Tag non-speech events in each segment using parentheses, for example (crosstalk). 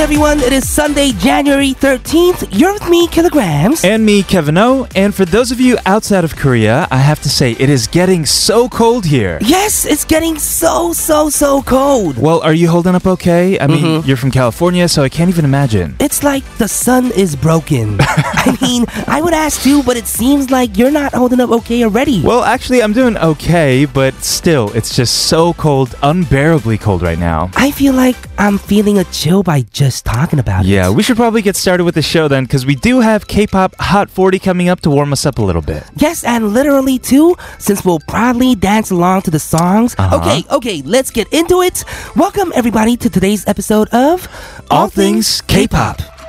afternoon, everyone. It is Sunday, January 13th. You're with me, Killagramz. And me, Kevin O. And for those of you outside of Korea, I have to say it is getting so cold here. yes, it's getting so, so, so cold. Well, are you holding up okay? I mean, mm-hmm. you're from California, so I can't even imagine. It's like the sun is broken. (laughs) I mean, I would ask you, but it seems like you're not holding up okay already. Well, actually, I'm doing okay, but still, it's just so cold, unbearably cold right now. I feel like I'm feeling a chill by just talking about it. Yeah, we should probably get started with the show then, because we do have K-pop Hot 40 coming up to warm us up a little bit. Yes, and literally too, since we'll probably dance along to the songs. Uh-huh. Okay, okay, let's get into it. Welcome everybody to today's episode of All Things K-Pop. 따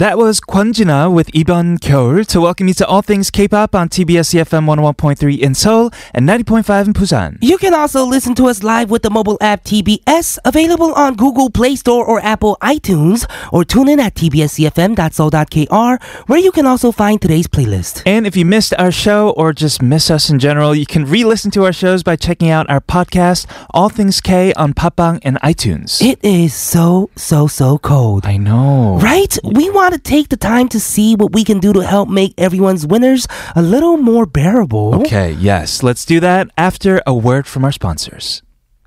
That was Kwonjina with Iban Kyeol to welcome you to All Things K-Pop on TBS EFM 101.3 in Seoul and 90.5 in Busan. You can also listen to us live with the mobile app TBS, available on Google Play Store or Apple iTunes, or tune in at tbscfm.so.kr, where you can also find today's playlist. And if you missed our show or just miss us in general, you can re-listen to our shows by checking out our podcast, All Things K, on Podbbang and iTunes. It is so, so, so cold. I know. Right? We want to take the time to see what we can do to help make everyone's winners a little more bearable. Okay, yes, let's do that after a word from our sponsors.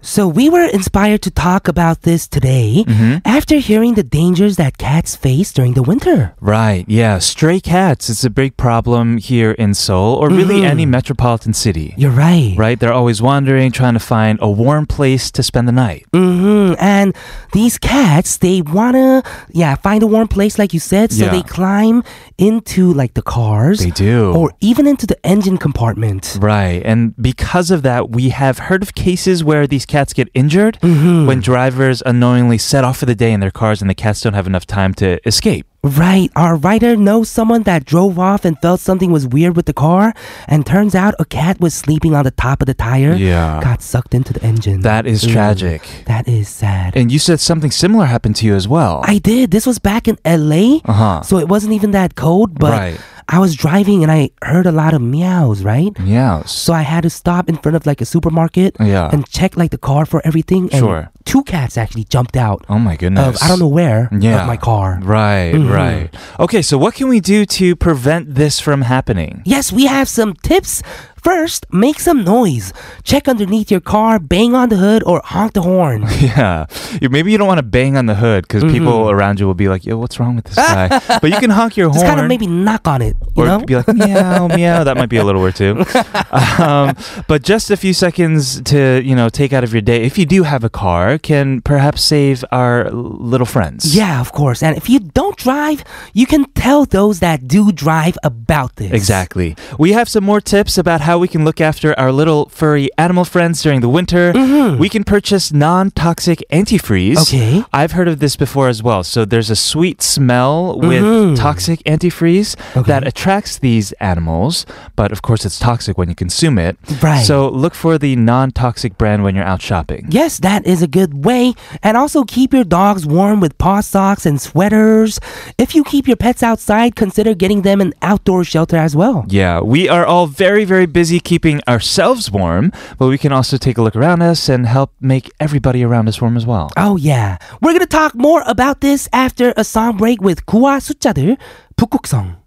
So we were inspired to talk about this today after hearing the dangers that cats face during the winter. Right, yeah, stray cats is a big problem here in Seoul or really any metropolitan city. You're right. Right, they're always wandering, trying to find a warm place to spend the night. hmm And these cats, they wanna, yeah, find a warm place, like you said. So Yeah. they climb into like the cars. They do. Or even into the engine compartment. Right. And because of that, we have heard of cases where these cats get injured Mm-hmm. when drivers unknowingly set off for the day in their cars and the cats don't have enough time to escape. Right. Our writer knows someone that drove off and felt something was weird with the car, and turns out a cat was sleeping on the top of the tire. Yeah. Got sucked into the engine. That is Ooh, tragic. That is sad. And you said something similar happened to you as well. I did. This was back in LA. Uh-huh. So it wasn't even that cold, but Right. I was driving and I heard a lot of meows, right? yeah. So I had to stop in front of like a supermarket Yeah. and check like the car for everything. And Sure. two cats actually jumped out Oh my of goodness. I don't know where Yeah. of my car. Right, Mhm. right. Okay, so what can we do to prevent this from happening? Yes, we have some tips. First, make some noise. Check underneath your car, bang on the hood, or honk the horn. (laughs) Yeah. Maybe you don't want to bang on the hood because people around you will be like, yo, what's wrong with this guy? (laughs) but you can honk your Just horn. kind of maybe knock on it, you or know? be like meow (laughs) meow that might be a little word too um, but just a few seconds to you know take out of your day if you do have a car can perhaps save our little friends Yeah, of course. And if you don't drive, you can tell those that do drive about this. Exactly. We have some more tips about how we can look after our little furry animal friends during the winter. We can purchase non toxic antifreeze. Okay. I've heard of this before as well. So there's a sweet smell with Mhm. toxic antifreeze Okay. that attracts these animals, but of course it's toxic when you consume it. Right. So look for the non toxic brand when you're out shopping. Yes, that is a good way. And also keep your dogs warm with paw socks and sweaters. If you keep your pets outside, consider getting them an outdoor shelter as well. Yeah, we are all very, very busy keeping ourselves warm, but we can also take a look around us and help make everybody around us warm as well. Oh yeah. We're gonna talk more about this after a song break with 구와 숫자들 북극성.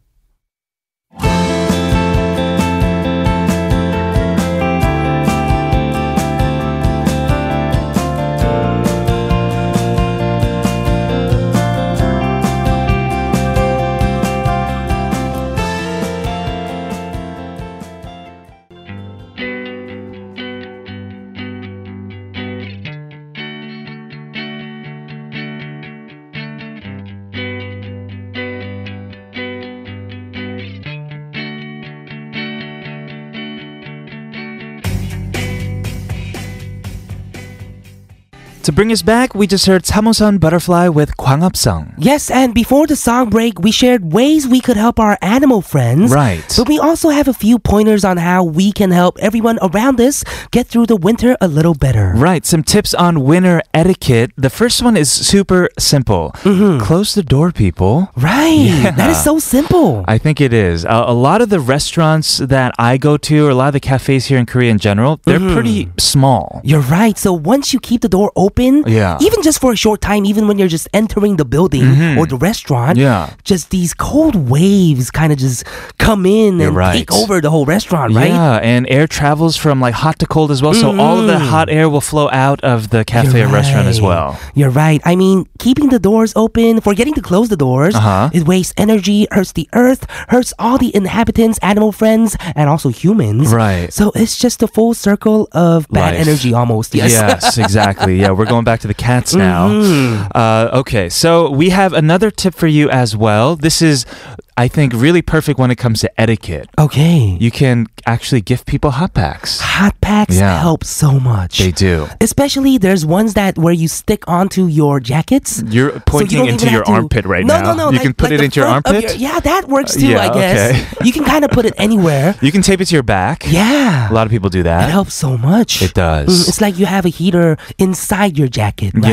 Bring us back, we just heard Samosan Butterfly with Kwangapsang. Yes, and before the song break, we shared ways we could help our animal friends. Right. But we also have a few pointers on how we can help everyone around us get through the winter a little better. Right, some tips on winter etiquette. The first one is super simple. Mm-hmm. Close the door, people. Right. That is so simple. I think it is. A, a lot of the restaurants that I go to, or a lot of the cafes here in Korea in general, they're mm-hmm. pretty small. You're right. So once you keep the door open, Yeah. even just for a short time, even when you're just entering the building or the restaurant, Yeah. just these cold waves kind of just come in You're and right. take over the whole restaurant, right? Yeah, and air travels from like hot to cold as well. So all of the hot air will flow out of the cafe or restaurant as well. You're right. I mean, keeping the doors open, forgetting to close the doors, Uh-huh. it wastes energy, hurts the earth, hurts all the inhabitants, animal friends, and also humans. Right. So it's just a full circle of bad Life. energy almost. Yes. Yes, (laughs) exactly. Yeah, we're going back to the cats now. Mm-hmm. Uh, okay, so we have another tip for you as well. This is, I think, really perfect when it comes to etiquette. okay. You can actually give people hot packs. Hot packs Yeah. help so much. They do. Especially there's ones that where you stick onto your jackets. You're So you pointing don't into even your have to- armpit right no, now. No, no, no. You like- can put like it the into your front of armpit. yeah, that works too, Yeah, I guess. okay. You can kind of put it anywhere. You can tape it to your back. Yeah. A lot of people do that. It helps so much. It does. Mm, it's like you have a heater inside your jacket, right?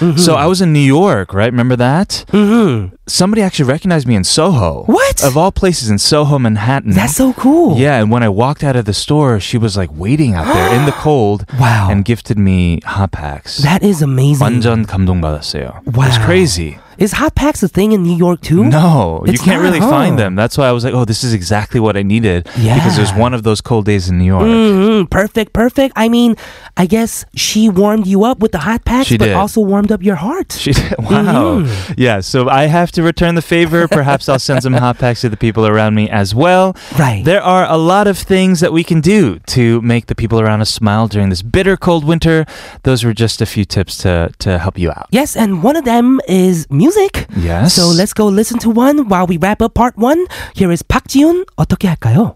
Yeah. So I was in New York, right? Remember that? Mm-hmm. Somebody actually recognized me in Soho. What? Of all places in Soho, Manhattan. That's so cool. Yeah, and when I walked out of the store, she was like waiting out there in the (gasps) cold Wow. and gifted me hot packs. That is amazing. 완전 감동받았어요. It was Wow. crazy. Is hot packs a thing in New York too? No, you can't really find them. That's why I was like, oh, this is exactly what I needed. Yeah. Because it was one of those cold days in New York. hmm Perfect, perfect. I mean, I guess she warmed you up with the hot packs, She but did. also warmed up your heart. She did. (laughs) Wow. Mm-hmm. Yeah, so I have to return the favor. (laughs) Perhaps I'll send some hot packs to the people around me as well. Right. There are a lot of things that we can do to make the people around us smile during this bitter cold winter. Those were just a few tips to, to help you out. Yes, and one of them is music Yes. So let's go listen to one while we wrap up part one. Here is Park Jiun. 어떻게 할까요?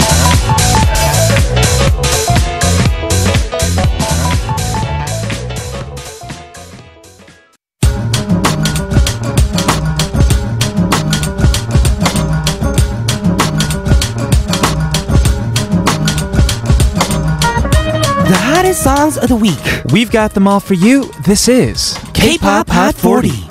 songs of the week. We've got them all for you. This is K-pop Hot 40.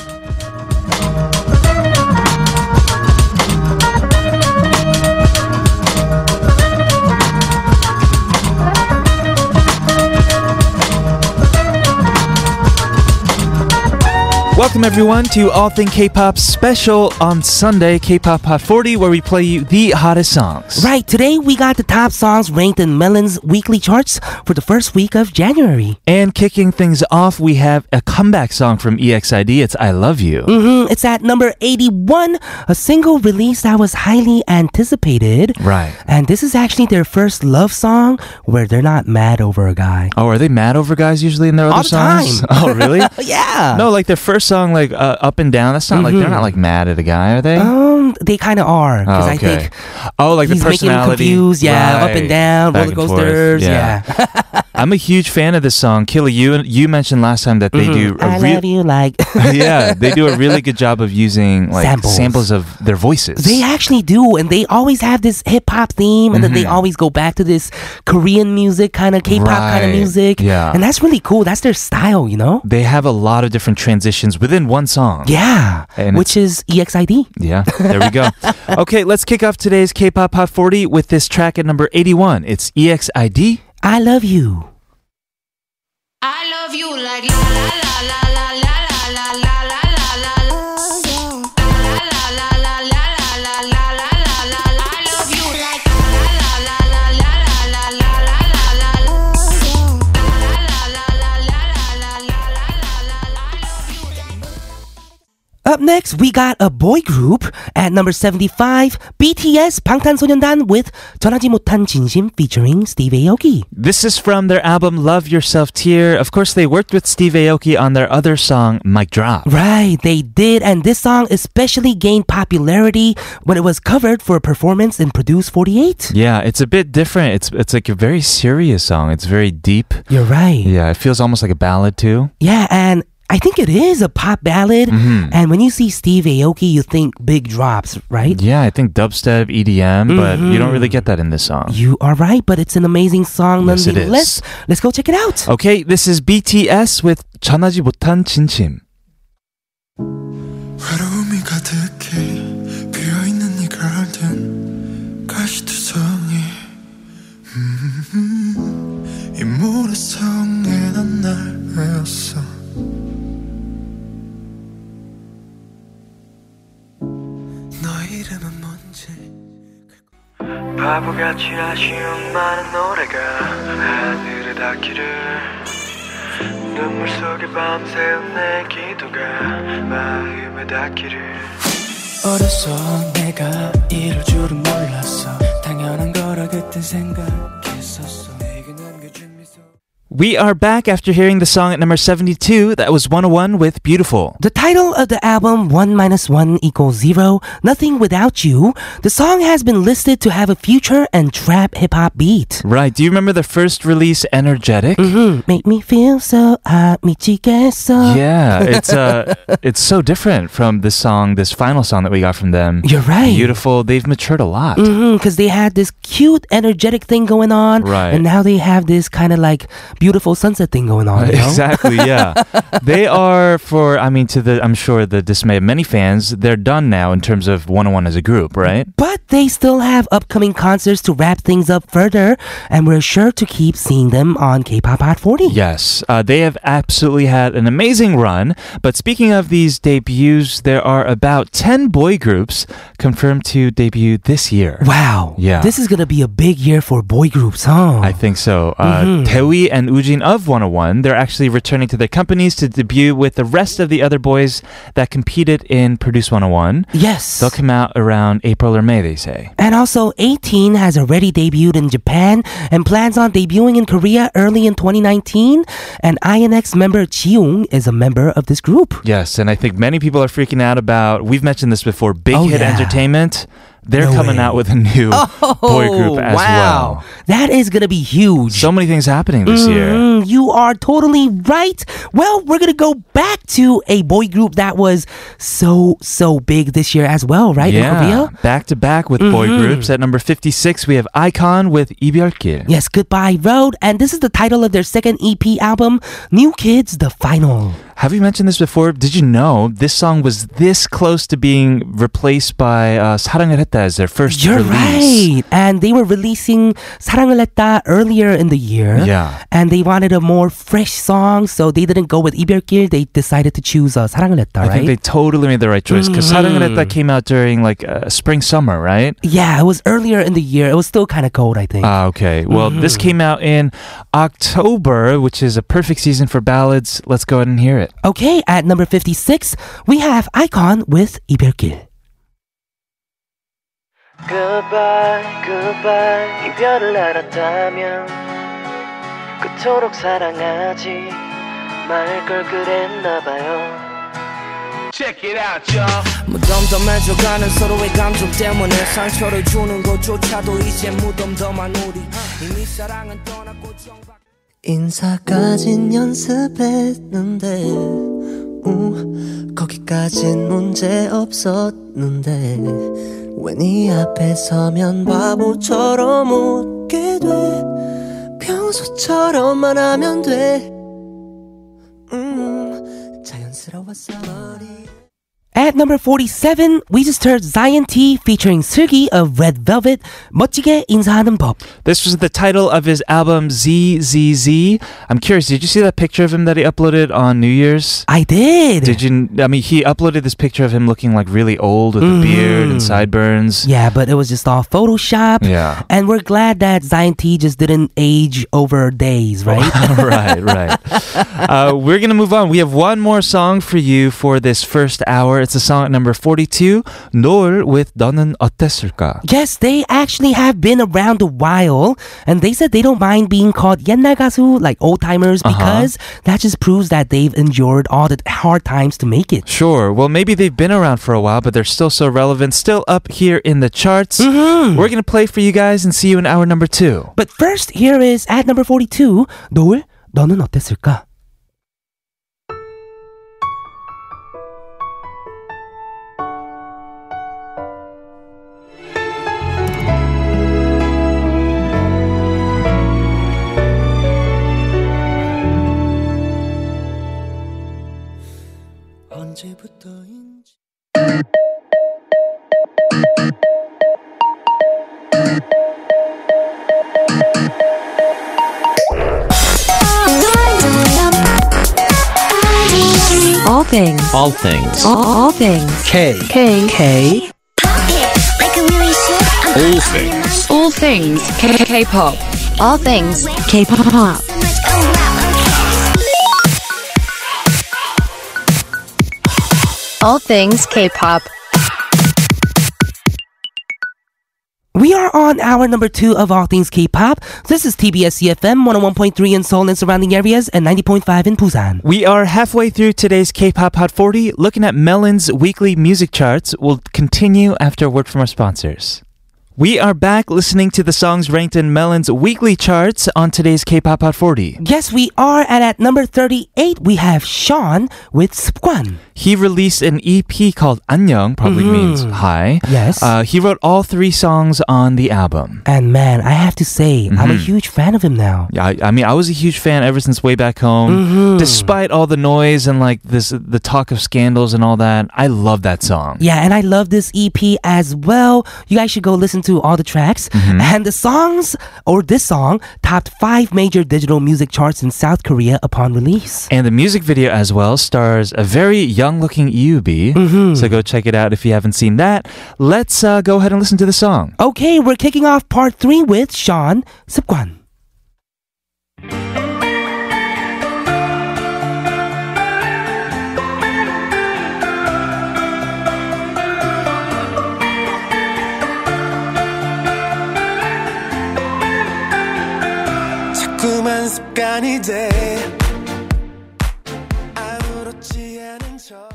Welcome everyone to All Thing K-pop special on Sunday, K-pop Hot 40, where we play you the hottest songs. Right, today we got the top songs ranked in Melon's weekly charts for the first week of January. And kicking things off, we have a comeback song from EXID. It's "I Love You." Mm-hmm. It's at number 81, a single release that was highly anticipated. Right. And this is actually their first love song where they're not mad over a guy. Oh, are they mad over guys usually in their All other the songs? time. (laughs) Oh, really? (laughs) yeah. no, like their first song, like uh, "Up and Down." That's not like they're not like mad at a guy, are they? Um, they kind of are because Oh, I okay. think oh, like he's the making him personality. confused. Yeah, up Right. and down, Back roller and forth. coasters. Yeah, (laughs) I'm a huge fan of this song. Killa, you you mentioned last time that they do a Mm-hmm. I real love you like. (laughs) (laughs) yeah, they do a really good job of using like Samples. of their voices. They actually do, and they always have this hip hop theme, and then they Mhm. always go back to this Korean music, kind of K-pop kind of music. Yeah. and that's really cool. That's their style, you know. They have a lot of different transitions within one song. Yeah, And which is EXID. Yeah, there we go. (laughs) okay, let's kick off today's K-pop Hot 40 with this track at number 81. It's EXID. I love you. I love you like la la la. Up next, we got a boy group at number 75, BTS 방탄소년단 with 전하지 못한 진심 featuring Steve Aoki. This is from their album Love Yourself Tear. Of course, they worked with Steve Aoki on their other song, Mic Drop. Right, they did, and this song especially gained popularity when it was covered for a performance in Produce 48. Yeah, it's a bit different. It's it's like a very serious song. It's very deep. You're right. Yeah, it feels almost like a ballad too. Yeah, and I think it is a pop ballad. And when you see Steve Aoki, you think big drops, right? Yeah, I think dubstep, EDM, but you don't really get that in this song. You are right, but it's an amazing song Yes, it nonetheless. is. Let's go check it out. Okay, this is BTS with 전하지 못한 진심. 외로움이 가득해 비어있는 이 가든 가시투성이 음, 이 모래성에 난 날 외웠어 너 이름은 뭔지 바보같이 아쉬운 많은 노래가 하늘에 닿기를. 눈물 속에 밤새운 내 기도가 마음에 닿기를. 어려서 내가 이럴 줄은 몰랐어. 당연한 거라 그땐 생각 We are back after hearing the song at number 72. That was Wanna One with Beautiful. The title of the album, 1 minus 1 equals 0, Nothing Without You, the song has been listed to have a future and trap hip hop beat. Right. Do you remember the first release, Energetic? Mm-hmm. Make me feel so hot, Yeah. (laughs) It's, uh, it's so different from this song, this final song that we got from them. You're right. Beautiful. They've matured a lot. Because mm-hmm, they had this cute, energetic thing going on. Right. And now they have this kind of like beautiful sunset thing going on. you know? Exactly, yeah. (laughs) they are for I mean to the I'm sure the dismay of many fans, they're done now in terms of Wanna One as a group, right? But they still have upcoming concerts to wrap things up further, and we're sure to keep seeing them on K-pop Hot 40. Yes, uh, they have absolutely had an amazing run. But speaking of these debuts, there are about 10 boy groups confirmed to debut this year. Wow. Yeah. This is gonna be a big year for boy groups, huh? I think so. Uh, Mm-hmm. And Ujin of Wanna One, they're actually returning to their companies to debut with the rest of the other boys that competed in Produce 101. yes. They'll come out around April or May, they say. And also, 18 has already debuted in Japan and plans on debuting in Korea early in 2019. And INX member Jiung is a member of this group. Yes, and I think many people are freaking out about, we've mentioned this before, Big Oh, Hit yeah. Entertainment. They're no coming way. out with a new oh, (laughs) boy group oh, as wow. well. That is going to be huge. So many things happening this mm, year. Mm-hmm. You are totally right. Well, we're going to go back to a boy group that was so, so big this year as well, right? Yeah. Back to back with mm-hmm. boy groups. At number 56, we have iKON with Ibiarkir. Yes, Goodbye Road. And this is the title of their second EP album, New Kids, The Final. Have you mentioned this before? Did you know this song was this close to being replaced by uh, 사랑을 Aleta as their 1st You're release. right. And they were releasing 사랑 Aleta earlier in the year. Yeah. And they wanted a more fresh song, so they didn't go with 이별길. They decided to choose uh, 사랑 Aleta, right? I think they totally made the right choice because mm-hmm. came out during like uh, spring summer, right? Yeah, it was earlier in the year. It was still kind of cold, I think. Ah, okay. Well, mm-hmm. this came out in October, which is a perfect season for ballads. Let's go ahead and hear it. Okay, at number 56, we have iKON with 이별길. Goodbye, goodbye 이별을 알았다면 그토록 사랑하지 말 걸 그랬나봐요. 무덤덤해져가는 서로의 감정 때문에 상처를 주는 것조차도 이제 무덤덤한 우리. 이미 사랑은 떠났고 정박 인사까진 연습했는데 우, 거기까진 문제 없었는데 왜네 앞에 서면 바보처럼 웃게 돼. 평소처럼만 하면 돼. 음, 자연스러웠어 머리 At number 47, we just heard Zion T featuring Seulgi of Red Velvet, 멋지게 인사하는 법. This was the title of his album ZZZ. I'm curious, did you see that picture of him that he uploaded on New Year's? I did. Did you? I mean, he uploaded this picture of him looking like really old with mm. a mm-hmm. beard and sideburns. Yeah, but it was just all Photoshop. Yeah. And we're glad that Zion T just didn't age over days, right? (laughs) right, right. (laughs) Uh, we're going to move on. We have one more song for you for this first hour. It's a song at number 42, 노을 with 너는 어땠을까? yes, they actually have been around a while, and they said they don't mind being called 옛날 가수, like old timers, Uh-huh. because that just proves that they've endured all the hard times to make it. Sure. Well, maybe they've been around for a while, but they're still so relevant, still up here in the charts. Mm-hmm. We're going to play for you guys and see you in hour number two. But first, here is at number 42, 노을, 너는 어땠을까? 언제부터인지 All things. All things. All, all things. K. K. K. All things. All things K- K-pop. All things. K-pop. All things K-pop. We are on hour number two of All Things K-Pop. This is TBS eFM 101.3 in Seoul and surrounding areas and 90.5 in Busan. We are halfway through today's K-pop Hot 40, looking at Melon's weekly music charts. We'll continue after a word from our sponsors. We are back listening to the songs ranked in Melon's weekly charts on today's K-pop Hot 40. Yes, we are. And at number 38, we have Shaun with Subkwan. He released an EP called 안녕, probably mm-hmm. means hi. Yes. Uh, he wrote all three songs on the album. And man, I have to say, mm-hmm. I'm a mm-hmm. huge fan of him now. Yeah, I, I, mean, I was a huge fan ever since way back home. Mm-hmm. Despite all the noise and like this, the talk of scandals and all that, I love that song. Yeah, and I love this EP as well. You guys should go listen to all the tracks. And the songs, or this song, topped five major digital music charts in South Korea upon release. And the music video as well stars a very young-looking Yubi. So go check it out if you haven't seen that. Let's uh, go ahead and listen to the song. Okay, we're kicking off part three with Shaun 습 관. 자꾸만 습관이 돼 아무렇지 않은 척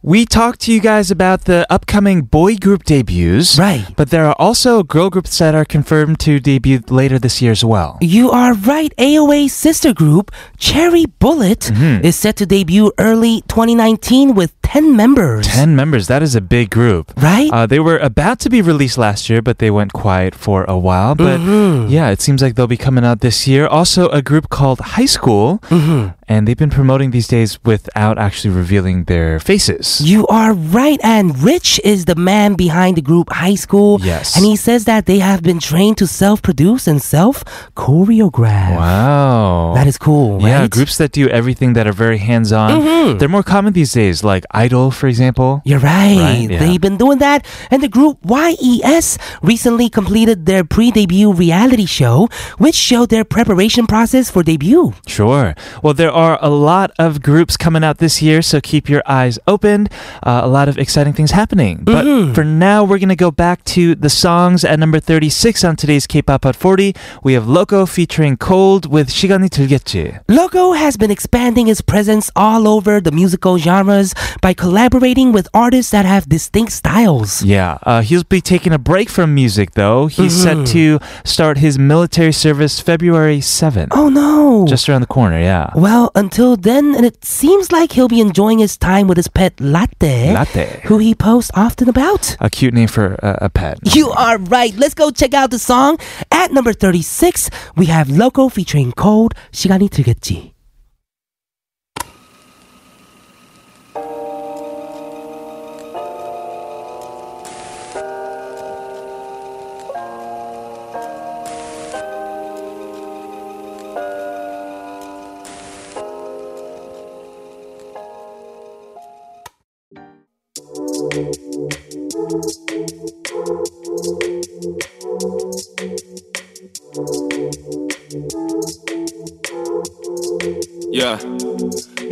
We talked to you guys about the upcoming boy group debuts. Right. But there are also girl groups that are confirmed to debut later this year as well. You are right. AOA's sister group, Cherry Bullet, is set to debut early 2019 with 10 members. 10 members. That is a big group. Right? Uh, they were about to be released last year, but they went quiet for a while. But Mm-hmm. yeah, it seems like they'll be coming out this year. Also, a group called High School. Mm-hmm. And they've been promoting these days without actually revealing their faces. You are right. And Rich is the man behind the group High School. Yes. And he says that they have been trained to self produce and self choreograph. Wow. That is cool, Yeah, groups that do everything that are very hands on. Mhm. They're more common these days, like Idol, for example. You're right. right? Yeah. They've been doing that. And the group YES recently completed their pre debut reality show, which showed their preparation process for debut. Sure. Well, there are a lot of groups coming out this year, so keep your eyes open. Uh, a lot of exciting things happening. But mm-hmm. for now, we're going to go back to the songs at number 36 on today's K pop at 40. We have Loco featuring Colde with 시간이 들겠지. Loco has been expanding his presence all over the musical genres by by collaborating with artists that have distinct styles. Yeah, uh, he'll be taking a break from music though. He's set mm-hmm. to start his military service February 7th. Oh no! Just around the corner, yeah. Well, until then, and it seems like he'll be enjoying his time with his pet Latte. Latte. Who he posts often about. A cute name for uh, a pet. You are right. Let's go check out the song. At number 36, we have Loco featuring Colde, 시간이 들겠지.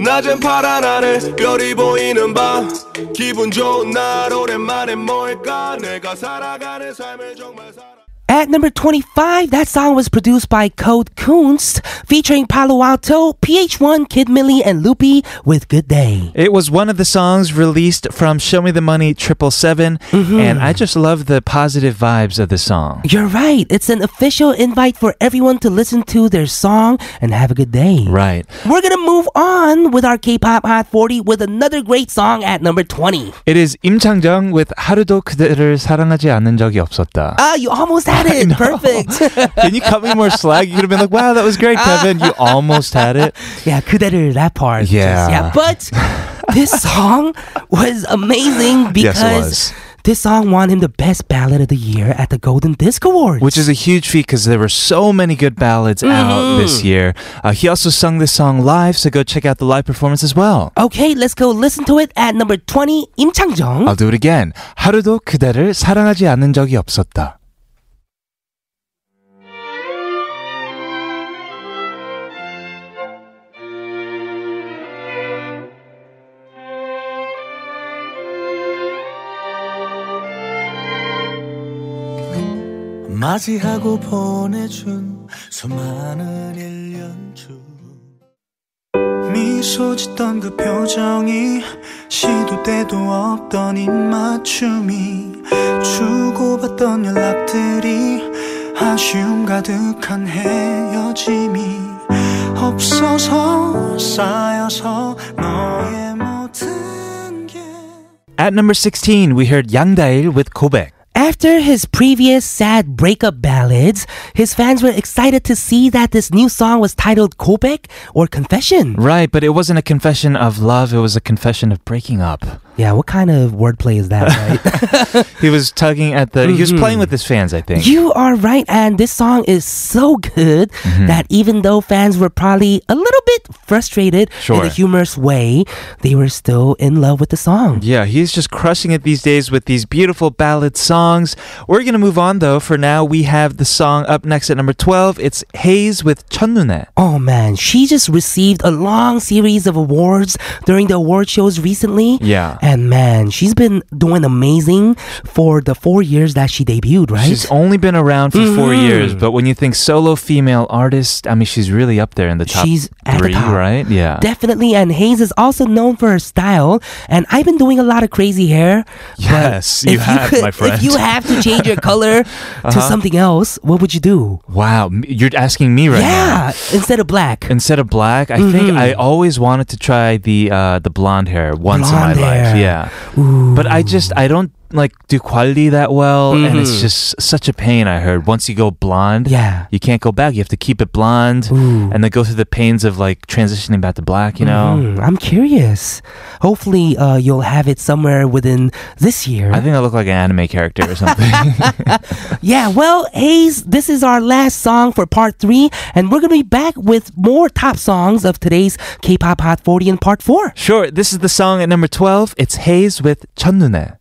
낮은 파란 하늘 별이 보이는 밤. 기분 좋은 날 오랜만에 뭐 할까? 내가 살아가는 삶을 살아 At number 25, that song was produced by Code Kunst, featuring Palo Alto, PH1, Kid Milli, and Loopy with Good Day. It was one of the songs released from Show Me the Money 777, mm-hmm. and I just love the positive vibes of the song. You're right. It's an official invite for everyone to listen to their song and have a good day. Right. We're going to move on with our K pop Hot 40 with another great song at number 20. It is Im Chang Jung with 하루도 그대를 사랑하지 않은 적이 없었다. Ah, uh, you almost had it. Perfect. (laughs) (laughs) Can you cut me more slack? You could have been like, wow, that was great, Kevin. You (laughs) almost had it. yeah, 그대를 that part. Yeah. yeah. But this song was amazing because Yes, it was. this song won him the best ballad of the year at the Golden Disc Awards. Which is a huge feat because there were so many good ballads out this year. Uh, he also sung this song live, so go check out the live performance as well. Okay, let's go listen to it at number 20, 임창정. I'll do it again. 하루도 그대를 사랑하지 않는 적이 없었다. 맞이하고 보내준 수많은 1년 중 미소 짓던 그 표정이 시도 때도 없던 입맞춤이 주고받던 연락들이 아쉬움 가득한 헤어짐이 없어서 쌓여서 너의 모든 게 At number 16, we heard 양다일 with 고백. After his previous sad breakup ballads, his fans were excited to see that this new song was titled Kobek or Confession. Right, but it wasn't a confession of love, it was a confession of breaking up. Yeah, what kind of wordplay is that, right? (laughs) he was tugging at the. He was playing mm-hmm. with his fans, I think. You are right, and this song is so good mm-hmm. that even though fans were probably a little bit frustrated sure. in a humorous way, they were still in love with the song. Yeah, he's just crushing it these days with these beautiful ballad songs. We're gonna move on though. For now, we have the song up next at number twelve. It's Heize with Chunune. Oh man, she just received a long series of awards during the award shows recently. Yeah and man, she's been doing amazing for the four years that she debuted, right? She's only been around for four Mhm. years, but when you think solo female artist, I mean, she's really up there in the top She's at the top. right? Yeah. Definitely, and Heize is also known for her style. And I've been doing a lot of crazy hair. Yes, you have, could- my friend. If you have to change your color (laughs) to Uh-huh. something else, what would you do? wow, you're asking me right now. yeah, instead of black. Instead of black, I think Mhm. I always wanted to try the uh, the blonde hair once Blonde in my life. Yeah, but I just I don't like do quality that well, mm-hmm. and it's mm-hmm. just such a pain. I heard once you go blonde, yeah, you can't go back. You have to keep it blonde, Ooh. and then go through the pains of like transitioning back to black. You know, mm, I'm curious. Hopefully, uh, you'll have it somewhere within this year. I think I look like an anime character or something. (laughs) yeah. Well, Heize, this is our last song for part three, and we're gonna be back with more top songs of today's K-pop Hot 40 in part four. Sure. This is the song at number twelve. It's Heize with 첫눈에.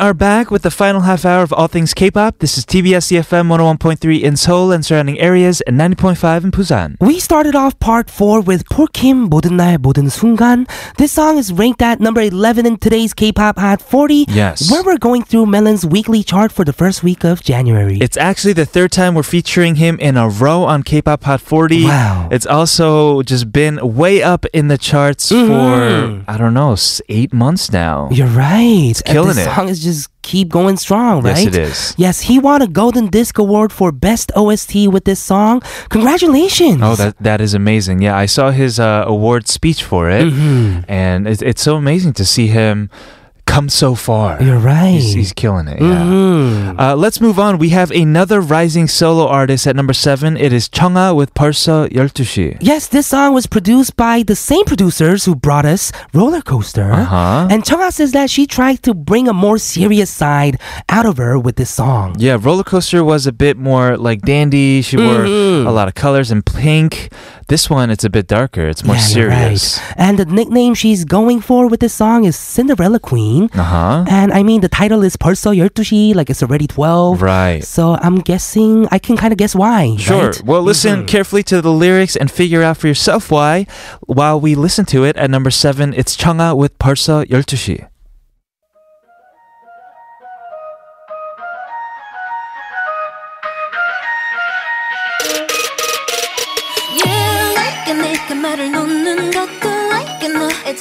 are back with the final half hour of All Things K-pop. This is TBS EFM 101.3 in Seoul and surrounding areas and 90.5 in Busan. We started off part 4 with Paul 모든 날 모든 순간. This song is ranked at number 11 in today's K-pop Hot 40. Yes. Where we're going through Melon's weekly chart for the first week of January. It's actually the third time we're featuring him in a row on K-pop Hot 40. Wow. It's also just been way up in the charts mm-hmm. for I don't know, 8 months now. You're right. It's killing it. song is just keep going strong, right? Yes, it is. Yes, he won a Golden Disc Award for Best OST with this song. Congratulations. Oh, that that is amazing. Yeah, I saw his uh, award speech for it, Mhm. and it's, it's so amazing to see him come so far. You're right. He's, he's killing it. Yeah. Mm-hmm. Uh, let's move on. We have another rising solo artist at number seven. It is Chungha with Parsa Yeltushi. Yes, this song was produced by the same producers who brought us Roller Coaster. Uh-huh. And Chungha says that she tried to bring a more serious side out of her with this song. Yeah, Roller Coaster was a bit more like dandy. She mm-hmm. wore a lot of colors and pink. This one, it's a bit darker. It's more yeah, serious. Right. And the nickname she's going for with this song is Cinderella Queen. Uh-huh. And I mean, the title is parsa yertushi like it's already 12. Right. So I'm guessing, I can kind of guess why. Sure. Right? Well, listen mm-hmm. carefully to the lyrics and figure out for yourself why. While we listen to it at number seven, it's Chungha with parsa yertushi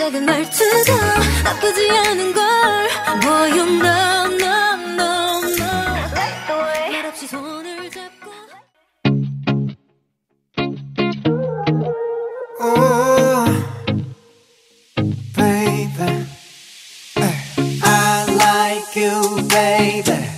작은 말투도 나쁘지 않은 걸 Boy you know no no no 말없이 손을 잡고 baby.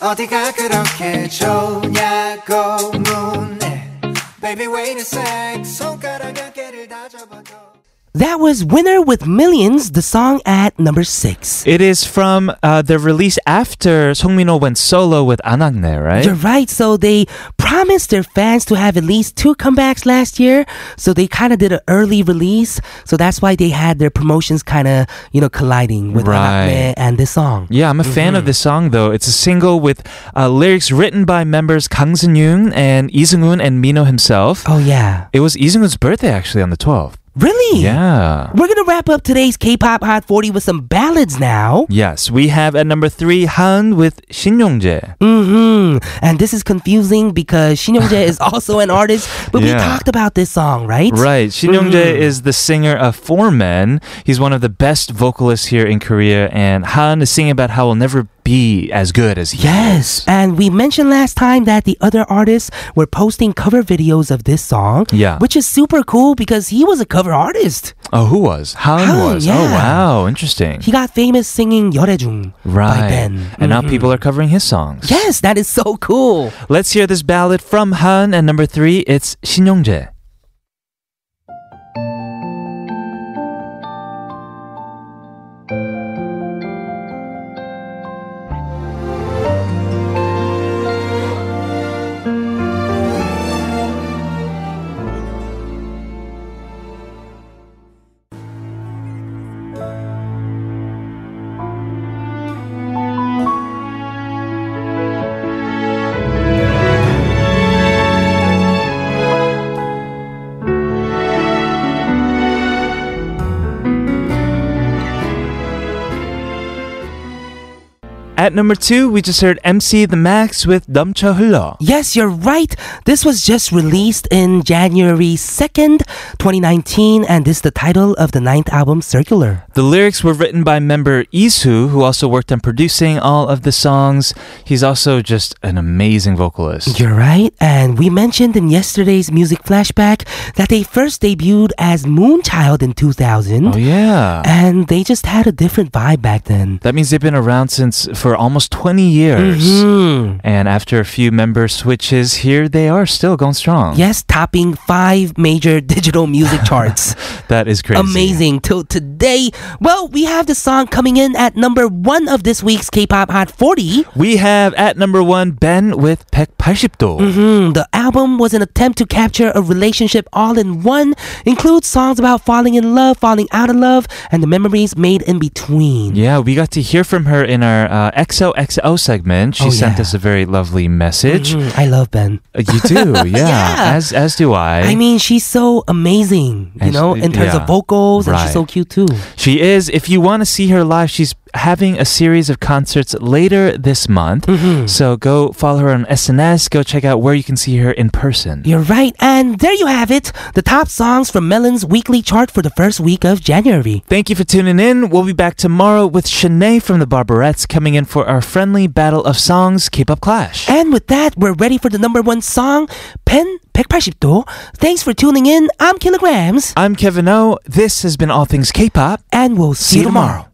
어디가 그렇게 좋냐고 묻네. Baby, wait a sec. 손가락 몇 개를 다져봐도. That was Winner with Millions, the song at number six. It is from uh, the release after Song Min-ho went solo with Anakne, right? You're right. So they promised their fans to have at least two comebacks last year. So they kind of did an early release. So that's why they had their promotions kind of, you know, colliding with Right. Anakne and this song. Yeah, I'm a fan of this song though. It's a single with uh, lyrics written by members Kang Seung-yoon and Lee Seung-hoon and Mino himself. Oh, yeah. It was Lee Seung-hoon's birthday actually on the 12th. Really? Yeah. We're going to wrap up today's K-pop Hot 40 with some ballads now. Yes, we have at number three Han with Shin Yong-jae. hmm And this is confusing because Shin Young-jae is (laughs) also an artist, but we talked about this song, right? Right, Shin Yong-jae Mhm. is the singer of Four Men. He's one of the best vocalists here in Korea, and Han is singing about how he'll never be as good as he Yes, is. and we mentioned last time that the other artists were posting cover videos of this song. Yeah. Which is super cool because he was a cover artist. Oh, who was? Han, Han, was. Oh, yeah. wow, interesting. He got famous singing 열애중 right. by Ben. And now Mhm. people are covering his songs. Yes, that is so cool. Let's hear this ballad from Han. And number three, it's Shin Yong-jae. number two, we just heard MC The Max with Dumcha Hullo. Yes, you're right. This was just released in January 2nd, 2019, and this is the title of the ninth album, Circular. The lyrics were written by member Isu, who also worked on producing all of the songs. He's also just an amazing vocalist. You're right. And we mentioned in yesterday's music flashback that they first debuted as Moonchild in 2000. Oh, yeah. And they just had a different vibe back then. That means they've been around since for almost 20 years. Mhm. And after a few member switches, here they are still going strong. Yes, topping five major digital music (laughs) charts. That is crazy. Amazing. Till today, well, we have the song coming in at number one of this week's K-pop Hot 40. We have at number one Ben with 180도. Hmm, the album was an attempt to capture a relationship all in one, includes songs about falling in love, falling out of love, and the memories made in between. Yeah, we got to hear from her in our uh, XOXO segment. She Oh, sent yeah. us a very lovely message. Mhm, I love Ben. Uh, you do, (laughs) yeah, Yeah. As as do I. I mean, she's so amazing, you And know, she- in terms yeah, of vocals, and she's so cute too. She is. If you want to see her live, she's having a series of concerts later this month. Mhm. So go follow her on SNS. Go check out where you can see her in person. You're right, and there you have it the top songs from Melon's weekly chart for the first week of January. Thank you for tuning in. We'll be back tomorrow with Shinae from the Barberettes coming in for our friendly battle of songs, K-pop Clash. And with that, we're ready for the number one song, Ben 180도. Thanks for tuning in. I'm Killagramz, I'm Kevin O. This has been All Things K-pop. and we'll see, you tomorrow. 사